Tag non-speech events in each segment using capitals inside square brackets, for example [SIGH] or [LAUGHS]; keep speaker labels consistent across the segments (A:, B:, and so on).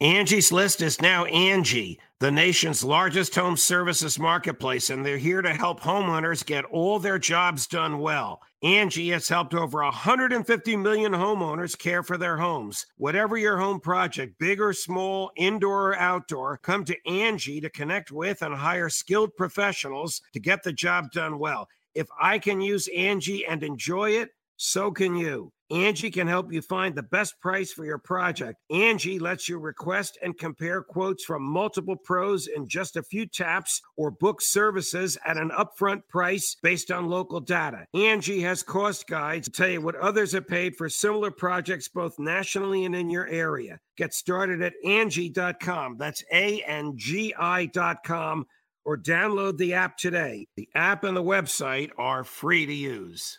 A: Angie's List is now Angi, the nation's largest home services marketplace, and they're here to help homeowners get all their jobs done well. Angi has helped over 150 million homeowners care for their homes. Whatever your home project, big or small, indoor or outdoor, come to Angi to connect with and hire skilled professionals to get the job done well. If I can use Angi and enjoy it, so can you. Angi can help you find the best price for your project. Angi lets you request and compare quotes from multiple pros in just a few taps or book services at an upfront price based on local data. Angi has cost guides to tell you what others have paid for similar projects both nationally and in your area. Get started at Angi.com. That's A N G I.com or download the app today. The app and the website are free to use.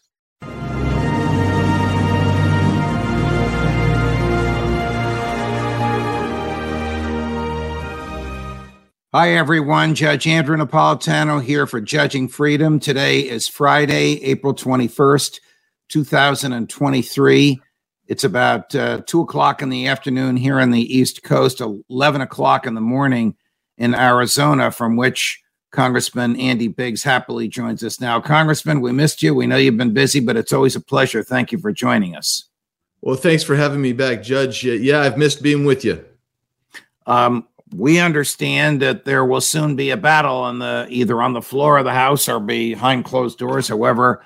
B: Hi, everyone. Judge Andrew Napolitano here for Judging Freedom. Today is Friday, April 21st, 2023. It's about uh, 2 o'clock in the afternoon here on the East Coast, 11 o'clock in the morning in Arizona, from which Congressman Andy Biggs happily joins us now. Congressman, we missed you. We know you've been busy, but it's always a pleasure. Thank you for joining us.
C: Well, thanks for having me back, Judge. Yeah, I've missed being with you.
B: Um, we understand that there will soon be a battle on the either on the floor of the house or behind closed doors however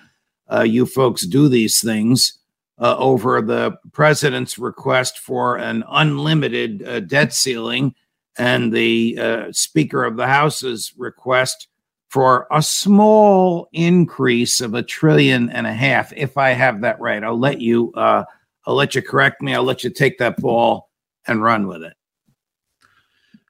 B: uh, you folks do these things uh, over the president's request for an unlimited uh, debt ceiling and the uh, speaker of the house's request for a small increase of a trillion and a half if i have that right. I'll let you uh, i'll let you correct me. I'll let you take that ball and run with it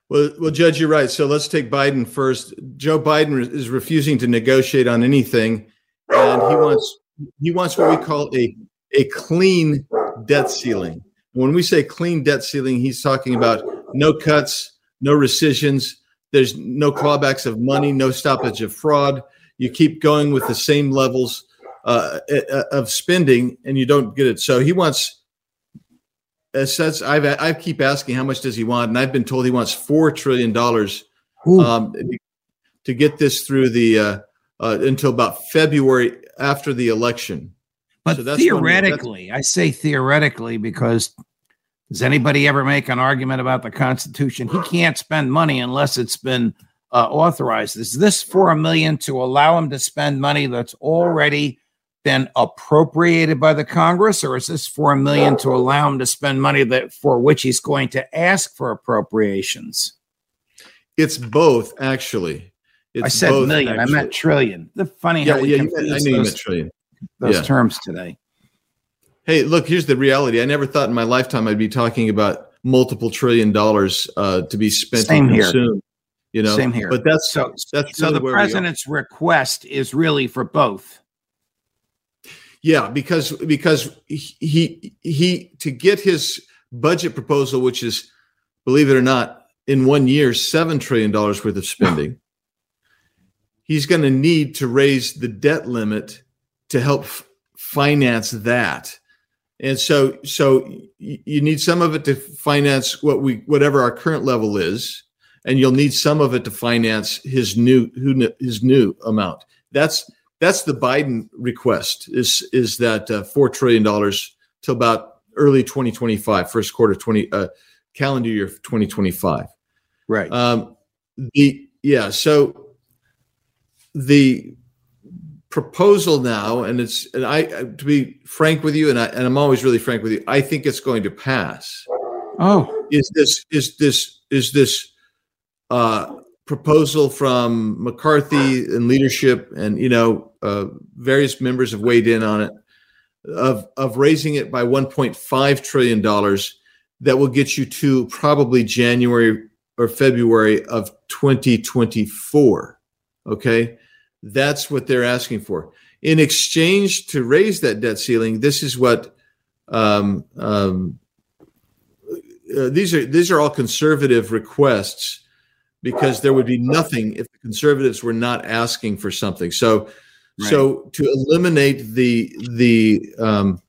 C: well, well, Judge, you're right. So let's take Biden first. Joe Biden is refusing to negotiate on anything, and he wants he wants what we call a a clean debt ceiling. When we say clean debt ceiling, he's talking about no cuts, no rescissions. There's no clawbacks of money, no stoppage of fraud. You keep going with the same levels uh, of spending, and you don't get it. So he wants says I've I keep asking how much does he want, and I've been told he wants four trillion dollars um, to get this through the uh, uh, until about February after the election.
B: But so theoretically, I say theoretically because does anybody ever make an argument about the Constitution? He can't spend money unless it's been uh, authorized. Is this for a million to allow him to spend money that's already been appropriated by the Congress, or is this four million to allow him to spend money that for which he's going to ask for appropriations?
C: It's both, actually. It's
B: I said both, million. Actually. I meant trillion. The funny
C: yeah,
B: how we
C: yeah, I knew those, you meant trillion.
B: Those yeah. terms today.
C: Hey, look, here's the reality. I never thought in my lifetime I'd be talking about multiple trillion dollars uh, to be spent
B: Same here.
C: You know,
B: same here.
C: But that's
B: so.
C: That's
B: so the president's request is really for both.
C: Yeah, because because he he to get his budget proposal, which is, believe it or not, in one year, seven trillion dollars worth of spending. he's going to need to raise the debt limit to help f- finance that, and so so you need some of it to finance what we whatever our current level is, and you'll need some of it to finance his new his new amount. That's that's the Biden request is is that uh, four trillion dollars till about early 2025, first quarter 20 uh, calendar year 2025.
B: Right.
C: Um, the yeah. So the proposal now, and it's and I to be frank with you, and I and I'm always really frank with you. I think it's going to pass.
B: Oh,
C: is this is this is this uh, proposal from McCarthy and leadership, and you know, uh, various members have weighed in on it of of raising it by 1.5 trillion dollars. That will get you to probably January or February of 2024. Okay, that's what they're asking for. In exchange to raise that debt ceiling, this is what um, um, uh, these are. These are all conservative requests because there would be nothing if the conservatives were not asking for something. So, right. so to eliminate the the um,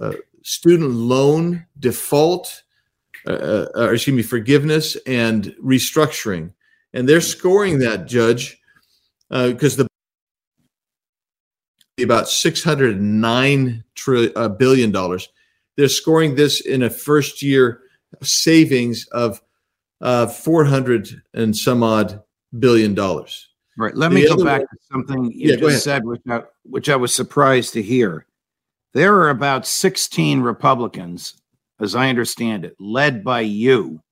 C: uh, student loan default uh, uh, excuse me, forgiveness and restructuring, and they're scoring that judge because uh, the about six hundred nine uh, billion dollars. They're scoring this in a first year savings of uh, 400 and some odd billion dollars.
B: Right. Let the me go back to something you yeah, just said, which I, which I was surprised to hear. There are about 16 Republicans, as I understand it, led by you,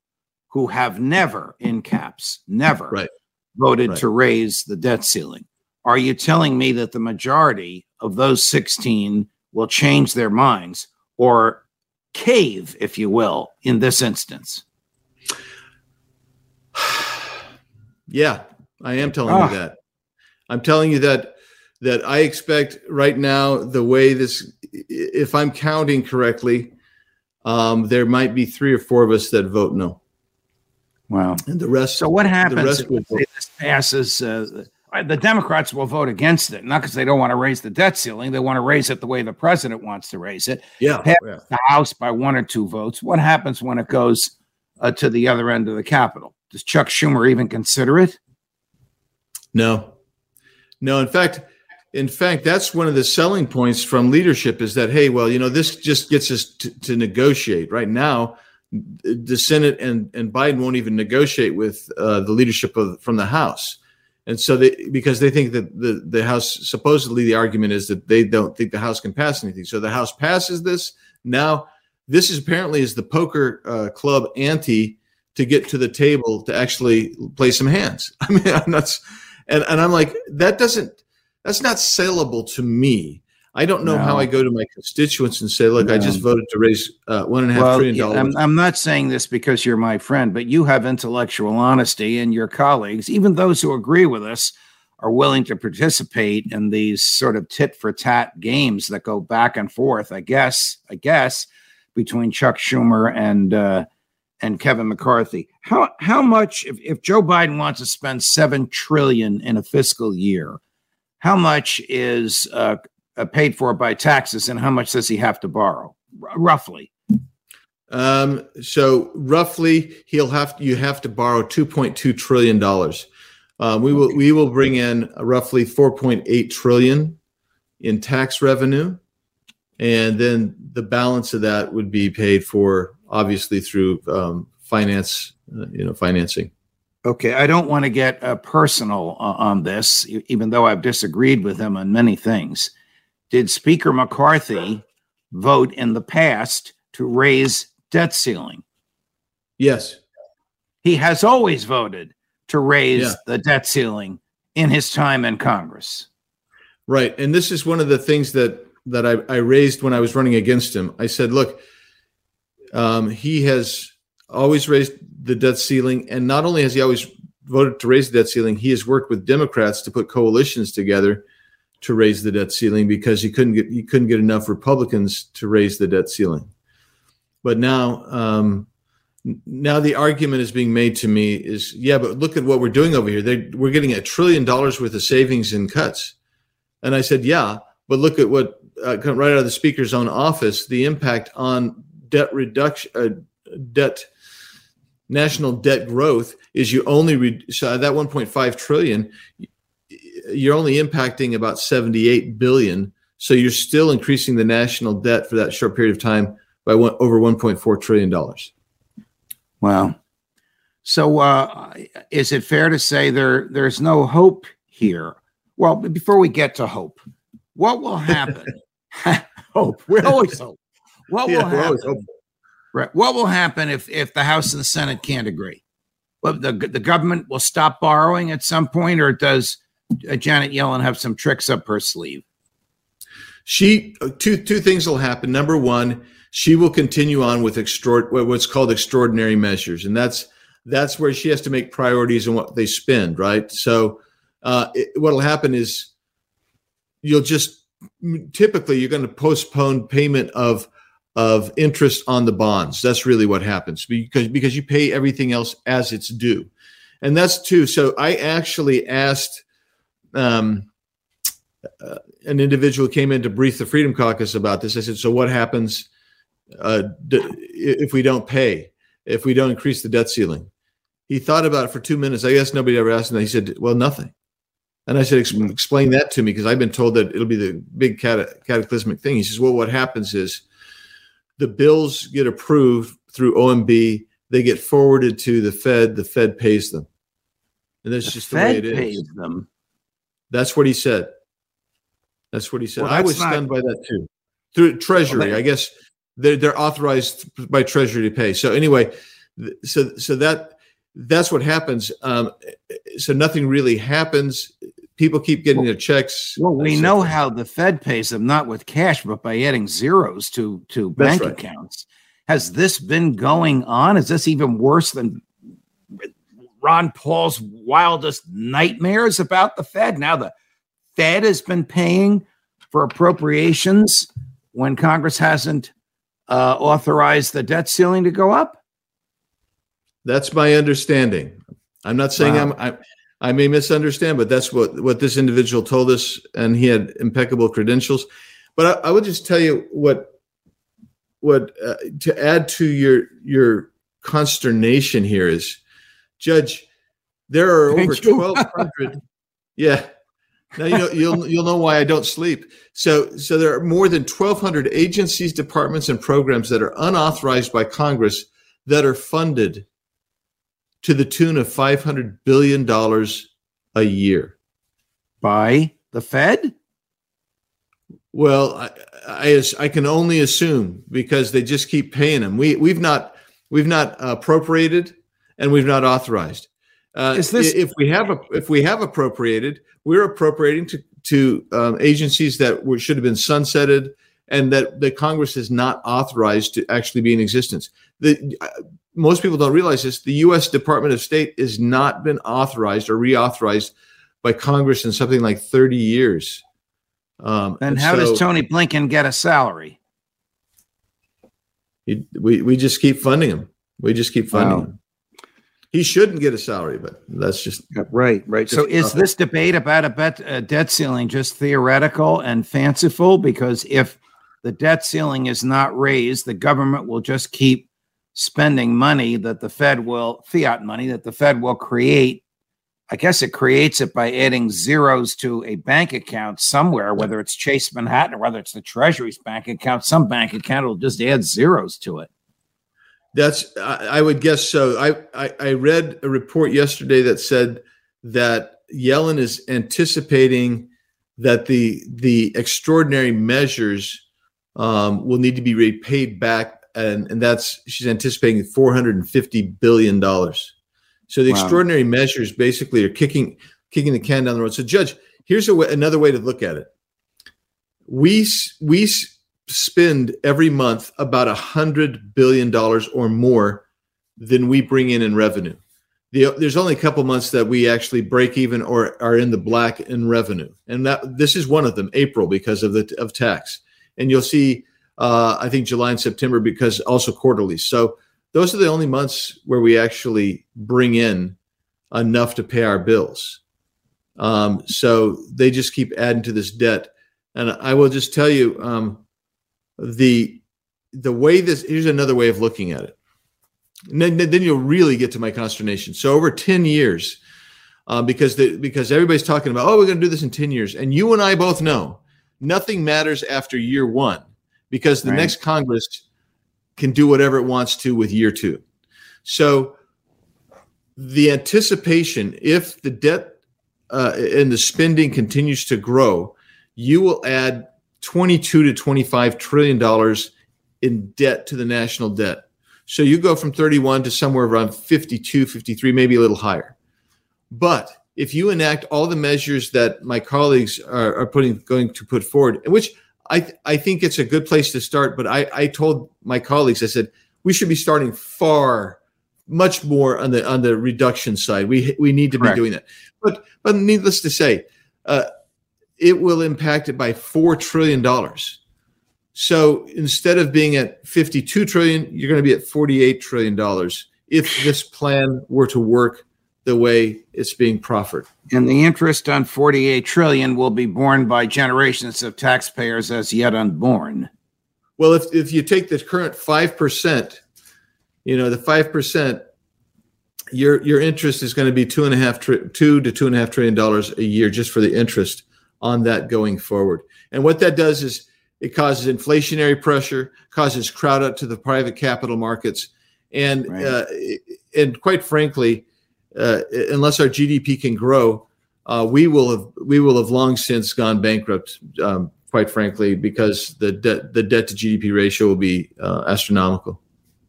B: who have never, in caps, never
C: right.
B: voted right. to raise the debt ceiling. Are you telling me that the majority of those 16 will change their minds or cave, if you will, in this instance? [SIGHS]
C: yeah, I am telling you ah. that. I'm telling you that that I expect right now the way this, if I'm counting correctly, um, there might be three or four of us that vote no.
B: Wow.
C: And the rest.
B: So what happens if this passes? Uh, the Democrats will vote against it, not because they don't want to raise the debt ceiling. They want to raise it the way the president wants to raise it.
C: Yeah.
B: yeah. The House by one or two votes. What happens when it goes uh, to the other end of the Capitol? Does Chuck Schumer even consider it?
C: No. No. In fact, in fact, that's one of the selling points from leadership is that, hey, well, you know, this just gets us to, to negotiate. Right now, the Senate and, and Biden won't even negotiate with uh, the leadership of, from the House. And so they, because they think that the, the House, supposedly the argument is that they don't think the House can pass anything. So the House passes this. Now, this is apparently is the poker uh, club ante to get to the table to actually play some hands. [LAUGHS] I mean, I'm not, and, and I'm like, that doesn't, that's not saleable to me. I don't know no. how I go to my constituents and say, "Look, no. I just voted to raise uh, one and a half well, trillion dollars."
B: I'm, I'm not saying this because you're my friend, but you have intellectual honesty, and your colleagues, even those who agree with us, are willing to participate in these sort of tit for tat games that go back and forth. I guess, I guess, between Chuck Schumer and uh, and Kevin McCarthy. How how much if, if Joe Biden wants to spend seven trillion in a fiscal year? how much is uh, uh, paid for by taxes and how much does he have to borrow R- roughly
C: um, so roughly he'll have you have to borrow 2.2 trillion dollars um, we will we will bring in roughly 4.8 trillion in tax revenue and then the balance of that would be paid for obviously through um, finance uh, you know financing
B: Okay, I don't want to get uh, personal uh, on this, even though I've disagreed with him on many things. Did Speaker McCarthy vote in the past to raise debt ceiling?
C: Yes.
B: He has always voted to raise yeah. the debt ceiling in his time in Congress.
C: Right, and this is one of the things that that I, I raised when I was running against him. I said, "Look, um, he has always raised the debt ceiling. And not only has he always voted to raise the debt ceiling, he has worked with Democrats to put coalitions together to raise the debt ceiling because he couldn't get he couldn't get enough Republicans to raise the debt ceiling. But now, um, now the argument is being made to me is yeah, but look at what we're doing over here. They, we're getting a trillion dollars worth of savings and cuts, and I said yeah, but look at what uh, right out of the speaker's own office the impact on debt reduction, uh, debt national debt growth is you only re- so that 1.5 trillion you're only impacting about 78 billion. So you're still increasing the national debt for that short period of time by one, over 1.4 trillion dollars.
B: Wow. So uh, is it fair to say there there's no hope here? Well before we get to hope what will happen? [LAUGHS] Hope. We [LAUGHS] always hope what will happen Right. What will happen if if the House and the Senate can't agree? Well, the the government will stop borrowing at some point, or does uh, Janet Yellen have some tricks up her sleeve?
C: She uh, two two things will happen. Number one, she will continue on with what's called extraordinary measures, and that's that's where she has to make priorities on what they spend. Right. So, uh, what will happen is you'll just typically you're going to postpone payment of of interest on the bonds. That's really what happens because because you pay everything else as it's due, and that's too. So I actually asked um, uh, an individual came in to brief the Freedom Caucus about this. I said, "So what happens uh, if we don't pay?" if we don't increase the debt ceiling. He thought about it for two minutes. I guess nobody ever asked him that. He said, "Well, nothing." And I said, "Explain that to me," because I've been told that it'll be the big cataclysmic thing. He says, "Well, what happens is the bills get approved through OMB. They get forwarded to the Fed. The Fed pays them, and that's
B: The
C: just the way
B: Fed
C: it is."
B: pays them.
C: That's what he said. That's what he said.
B: Well,
C: I was
B: not-
C: stunned by that too. Through Treasury,
B: Well,
C: I guess they're they're authorized by Treasury to pay. So anyway, so so that that's what happens. Um, so nothing really happens. People keep getting their checks.
B: Well, we
C: So-
B: know how the Fed pays them, not with cash, but by adding zeros to to bank
C: right.
B: accounts. Has this been going on? Is this even worse than Ron Paul's wildest nightmares about the Fed? Now the Fed has been paying for appropriations when Congress hasn't uh, authorized the debt ceiling to go up.
C: That's my understanding. I'm not saying
B: Wow.
C: I'm. I, I may misunderstand, but that's what what this individual told us, and he had impeccable credentials. But I, I would just tell you what what uh, to add to your your consternation here is, Judge, there are
B: Thank
C: over twelve hundred. [LAUGHS] yeah. Now you know you'll you'll know why I don't sleep. So so there are more than twelve hundred agencies, departments, and programs that are unauthorized by Congress that are funded to the tune of five hundred billion dollars a year.
B: By the Fed?
C: Well, I, I I can only assume because they just keep paying them. We we've not we've not appropriated and we've not authorized. Uh,
B: Is this-
C: if we have a, if we have appropriated, we're appropriating to to um, agencies that were, should have been sunsetted and that the Congress has not authorized to actually be in existence. The uh, most people don't realize this. The U.S. Department of State has not been authorized or reauthorized by Congress in something like thirty years. Um, and
B: how
C: so-
B: does Tony Blinken get a salary?
C: He, we we just keep funding him. We just keep funding
B: Wow.
C: him. He shouldn't get a salary, but that's just
B: Right, right. So
C: Just
B: is
C: nothing.
B: this debate about a, bet, a debt ceiling just theoretical and fanciful? Because if the debt ceiling is not raised, the government will just keep spending money that the Fed will, fiat money that the Fed will create. I guess it creates it by adding zeros to a bank account somewhere, whether it's Chase Manhattan or whether it's the Treasury's bank account. Some bank account will just add zeros to it.
C: that's I, would guess so. I, I I read a report yesterday that said that Yellen is anticipating that the the extraordinary measures um, will need to be repaid back, and and that's she's anticipating four hundred and fifty billion dollars. So the
B: Wow.
C: extraordinary measures basically are kicking kicking the can down the road. So, Judge, here's way, another way to look at it. We we spend every month about a hundred billion dollars or more than we bring in in revenue. The, there's only a couple months that we actually break even or are in the black in revenue, and that this is one of them, April, because of the of tax, and you'll see, uh, I think July and September because also quarterly. So those are the only months where we actually bring in enough to pay our bills. Um, so they just keep adding to this debt, and I will just tell you, um, the the way this here's another way of looking at it. And then, then you'll really get to my consternation. So over ten years, uh, because the, because everybody's talking about, oh, we're going to do this in ten years, and you and I both know nothing matters after year one because the
B: Right.
C: next Congress can do whatever it wants to with year two. So the anticipation, if the debt uh, and the spending continues to grow, you will add 22 to 25 trillion dollars in debt to the national debt. So you go from 31 to somewhere around 52, 53, maybe a little higher. But if you enact all the measures that my colleagues are, are putting going to put forward, which I th- I think it's a good place to start. But I, I told my colleagues, I said we should be starting far, much more on the on the reduction side. We we need to
B: Correct.
C: be doing that. But but needless to say, uh, it will impact it by four trillion dollars. So instead of being at 52 trillion, you're going to be at 48 trillion dollars if this plan were to work the way it's being proffered.
B: And the interest on 48 trillion will be borne by generations of taxpayers as yet unborn.
C: Well, if, if you take the current 5% you know, the five percent, your your interest is going to be two and a half tri- two to two and a half trillion dollars a year just for the interest on that going forward. And what that does is it causes inflationary pressure, causes crowd out to the private capital markets, and right. uh, and quite frankly, uh, unless our GDP can grow, uh, we will have we will have long since gone bankrupt. Um, quite frankly, because the debt the debt to GDP ratio will be uh, astronomical.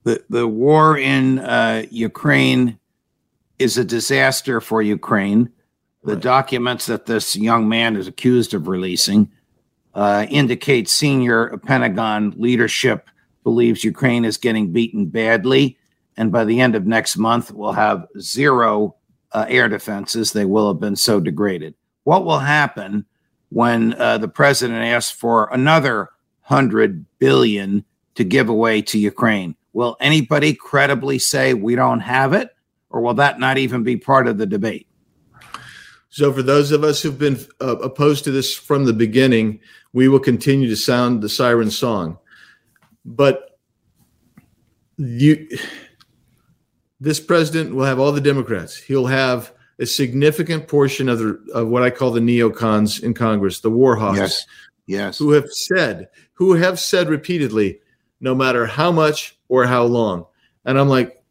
B: The the war in uh, Ukraine is a disaster for Ukraine. The right. documents that this young man is accused of releasing uh, indicate senior Pentagon leadership believes Ukraine is getting beaten badly, and by the end of next month, we'll have zero uh, air defenses. They will have been so degraded. What will happen when uh, the president asks for another hundred billion to give away to Ukraine? Will anybody credibly say we don't have it, or will that not even be part of the debate?
C: So, for those of us who've been uh, opposed to this from the beginning, we will continue to sound the siren song. But you, this president will have all the Democrats. He'll have a significant portion of the of what I call the neocons in Congress, the war hawks.
B: Yes. Yes.
C: Who have said, who have said repeatedly, no matter how much or how long. And I'm like,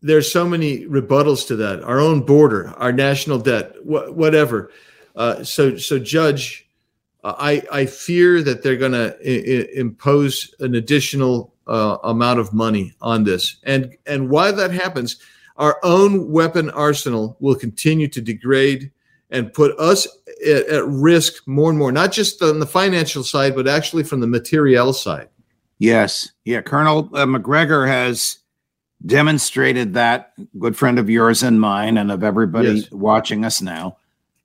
C: there's so many rebuttals to that. Our own border, our national debt, wh- whatever. Uh, so, so Judge, I I fear that they're going to I- impose an additional uh, amount of money on this, and and why that happens, our own weapon arsenal will continue to degrade and put us at, at risk more and more, not just on the financial side, but actually from the materiel side.
B: Yes, yeah. Colonel uh, Macgregor has demonstrated that. Good friend of yours and mine, and of everybody yes. watching us now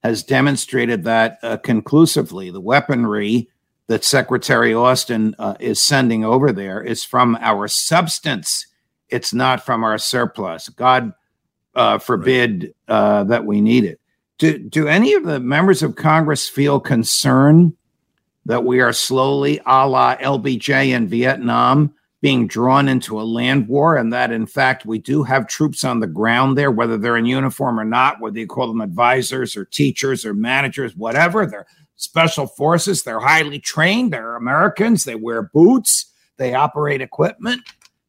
B: has demonstrated that uh, conclusively. The weaponry that Secretary Austin uh, is sending over there is from our substance. It's not from our surplus. God uh, forbid. Uh, that we need it. Do, do any of the members of Congress feel concern that we are slowly, a la LBJ in Vietnam, being drawn into a land war, and that in fact we do have troops on the ground there, whether they're in uniform or not, whether you call them advisors or teachers or managers, whatever. They're special forces, they're highly trained, they're Americans, they wear boots, they operate equipment.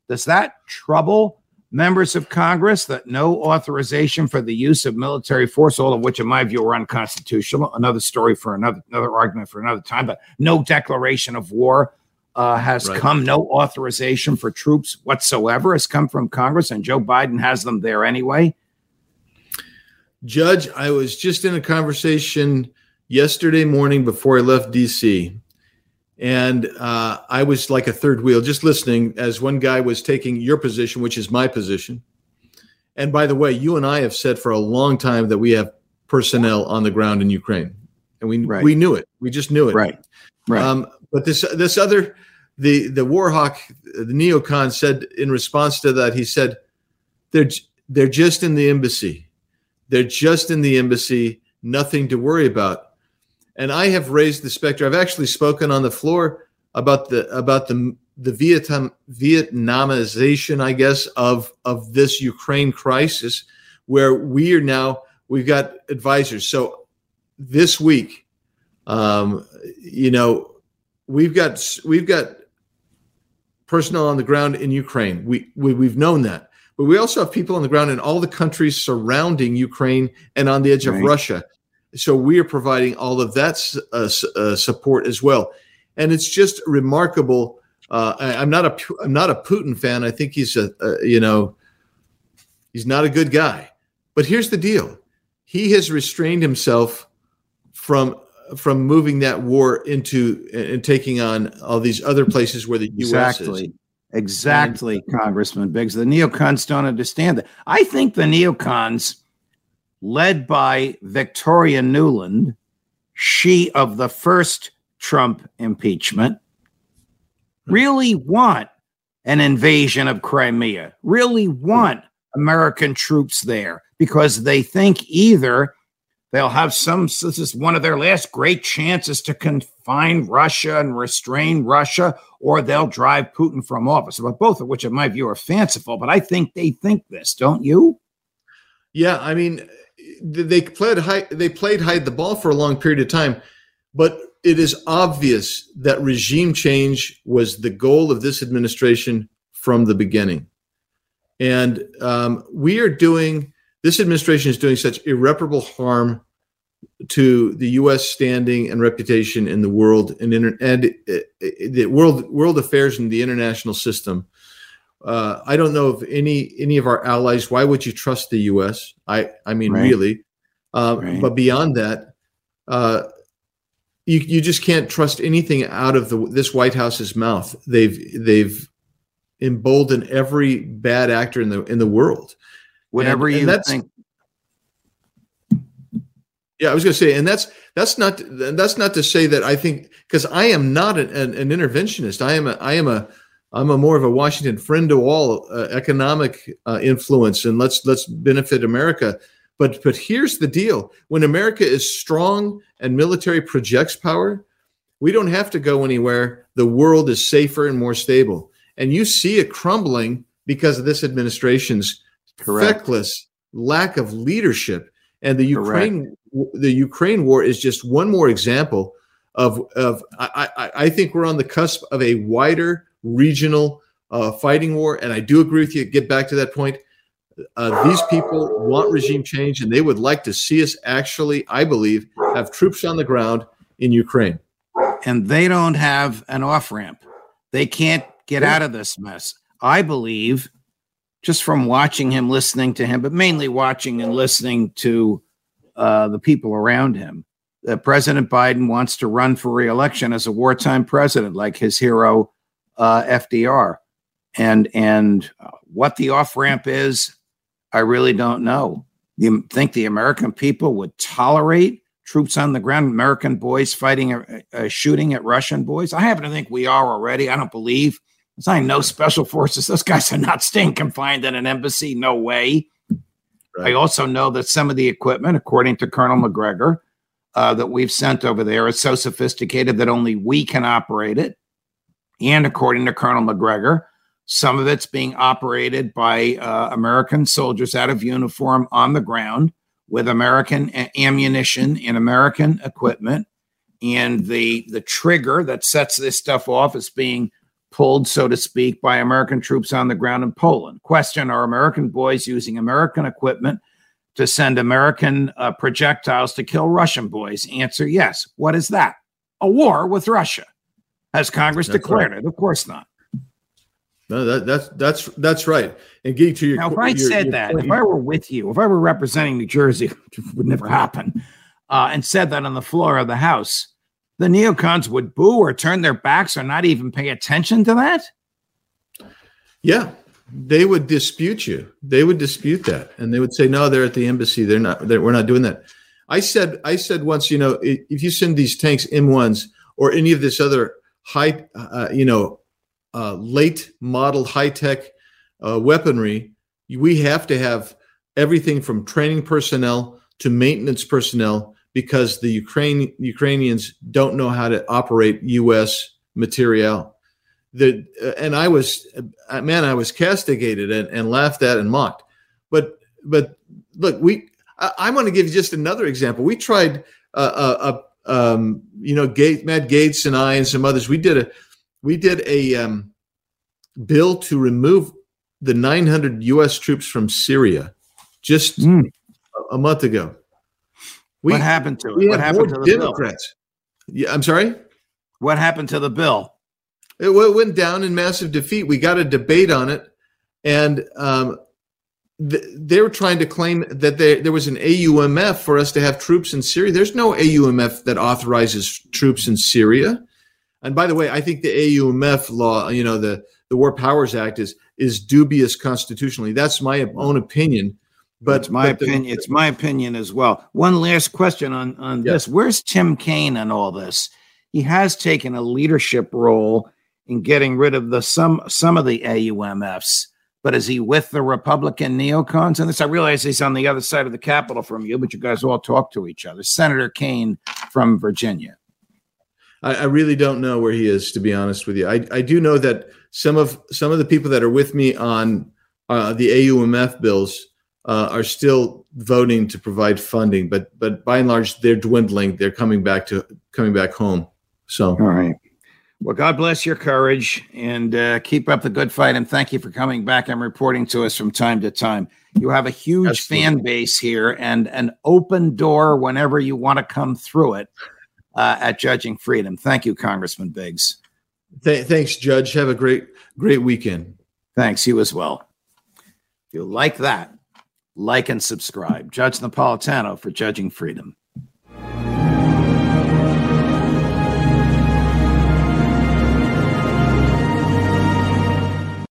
B: Does that trouble members of Congress that no authorization for the use of military force, all of which, in my view, are unconstitutional? Another story for another another argument for another time, but no declaration of war uh, has right. come. No authorization for troops whatsoever has come from Congress, and Joe Biden has them there anyway.
C: Judge, I was just in a conversation yesterday morning before I left DC, and uh, I was like a third wheel, just listening as one guy was taking your position, which is my position. And by the way, you and I have said for a long time that we have personnel on the ground in Ukraine, and we right. we knew it. We just knew it.
B: Right. Right. Um,
C: but this this other the the Warhawk the neocon said in response to that he said they're they're just in the embassy. They're just in the embassy, nothing to worry about. And I have raised the specter. I've actually spoken on the floor about the about the the Vietnam Vietnamization, I guess, of of this Ukraine crisis, where we are now we've got advisors. So this week, um, you know, we've got we've got personnel on the ground in Ukraine. We, we we've known that, but we also have people on the ground in all the countries surrounding Ukraine and on the edge right. of Russia. So we are providing all of that uh, uh, support as well, and it's just remarkable. Uh, I, am not a I'm not a Putin fan. I think he's a, a you know he's not a good guy. But here's the deal: he has restrained himself from from moving that war into and taking on all these other places where the U.S.
B: Exactly. Is. Exactly, and, Congressman Biggs. The neocons don't understand that. I think the neocons, led by Victoria Nuland, she of the first Trump impeachment, really want an invasion of Crimea, really want American troops there because they think either they'll have some. This is one of their last great chances to confine Russia and restrain Russia, or they'll drive Putin from office. But both of which, in my view, are fanciful. But I think they think this, don't you?
C: Yeah, I mean, they played hide, they played hide the ball for a long period of time, but it is obvious that regime change was the goal of this administration from the beginning. And um, we are doing, this administration is doing such irreparable harm to the U.S. standing and reputation in the world and, inter- and uh, the world world affairs and the international system. Uh, I don't know if any any of our allies. Why would you trust the U.S.? I I mean, right. really. Uh, right. But beyond that, uh, you you just can't trust anything out of the this White House's mouth. They've they've emboldened every bad actor in the in the world.
B: Whatever and, you and think.
C: Yeah, I was going to say, and that's that's not that's not to say that I think because I am not an, an, an, interventionist. I am a I am a I'm a more of a Washington friend to all uh, economic uh, influence, and let's let's benefit America. But but here's the deal: when America is strong and military projects power, we don't have to go anywhere. The world is safer and more stable and you see it crumbling because of this administration's Correct. feckless lack of leadership. And the Ukraine Correct. the Ukraine war is just one more example of of I, I, I think we're on the cusp of a wider regional uh, fighting war. And I do agree with you. Get back to that point. Uh, these people want regime change, and they would like to see us actually, I believe, have troops on the ground in Ukraine.
B: And they don't have an off ramp. They can't get out of this mess. I believe, just from watching him, listening to him, but mainly watching and listening to uh, the people around him, that President Biden wants to run for reelection as a wartime president, like his hero uh, FDR. And and what the off ramp is, I really don't know. You think the American people would tolerate troops on the ground, American boys fighting, uh, uh, shooting at Russian boys? I happen to think we are already. I don't believe it's not no special forces. Those guys are not staying confined in an embassy. No way. Right. I also know that some of the equipment, according to Colonel Macgregor, uh, that we've sent over there is so sophisticated that only we can operate it. And according to Colonel Macgregor, some of it's being operated by uh, American soldiers out of uniform on the ground with American ammunition and American equipment. And the the trigger that sets this stuff off is being pulled, so to speak, by American troops on the ground in Poland. Question Are American boys using American equipment to send American uh, projectiles to kill Russian boys? Answer Yes. What is that? A war with Russia. Has Congress that's declared right. it? Of course not.
C: No, that, that's that's that's right. And getting to your
B: now, if I
C: your,
B: said your that, point, if I were with you, if I were representing New Jersey, [LAUGHS] which would never happen, uh, and said that on the floor of the House, the neocons would boo or turn their backs or not even pay attention to that?
C: Yeah, they would dispute you. They would dispute that, and they would say, "No, they're at the embassy. They're not. They're, we're not doing that." I said, I said once, you know, if you send these tanks M1s or any of this other high, uh, you know, uh, late model high tech uh, weaponry, we have to have everything from training personnel to maintenance personnel because the Ukraine Ukrainians don't know how to operate U.S. material. The uh, and I was uh, man, I was castigated and, and laughed at and mocked. But but look, we I, I want to give you just another example. We tried uh, uh, um, you know, Gate, Matt Gaetz and I and some others. We did a we did a um, bill to remove the 900 U.S. troops from Syria just mm. a, a month ago.
B: We, what happened to it? What happened to the
C: Democrats? Bill? Yeah, I'm sorry.
B: What happened to the bill?
C: It, went down in massive defeat. We got a debate on it, and um, th- they were trying to claim that there, there was an AUMF for us to have troops in Syria. There's no AUMF that authorizes troops in Syria. And by the way, I think the AUMF law, you know, the the War Powers Act is is dubious constitutionally. That's my own opinion.
B: But it's my but opinion. The, it's my opinion as well. One last question on on this: Where's Tim Kaine in all this? He has taken a leadership role in getting rid of the some some of the AUMFs, but is he with the Republican neocons in this? I realize he's on the other side of the Capitol from you, but you guys all talk to each other. Senator Kaine from Virginia.
C: I, I really don't know where he is, to be honest with you. I, I do know that some of some of the people that are with me on uh, the AUMF bills uh, are still voting to provide funding, but but by and large they're dwindling. They're coming back to coming back home. So
B: all right. Well, God bless your courage and uh, keep up the good fight. And thank you for coming back and reporting to us from time to time. You have a huge Absolutely. fan base here and an open door whenever you want to come through it uh, at Judging Freedom. Thank you, Congressman Biggs.
C: Th- thanks, Judge. Have a great, great weekend.
B: Thanks. You as well. If you like that, like and subscribe. Judge Napolitano for Judging Freedom.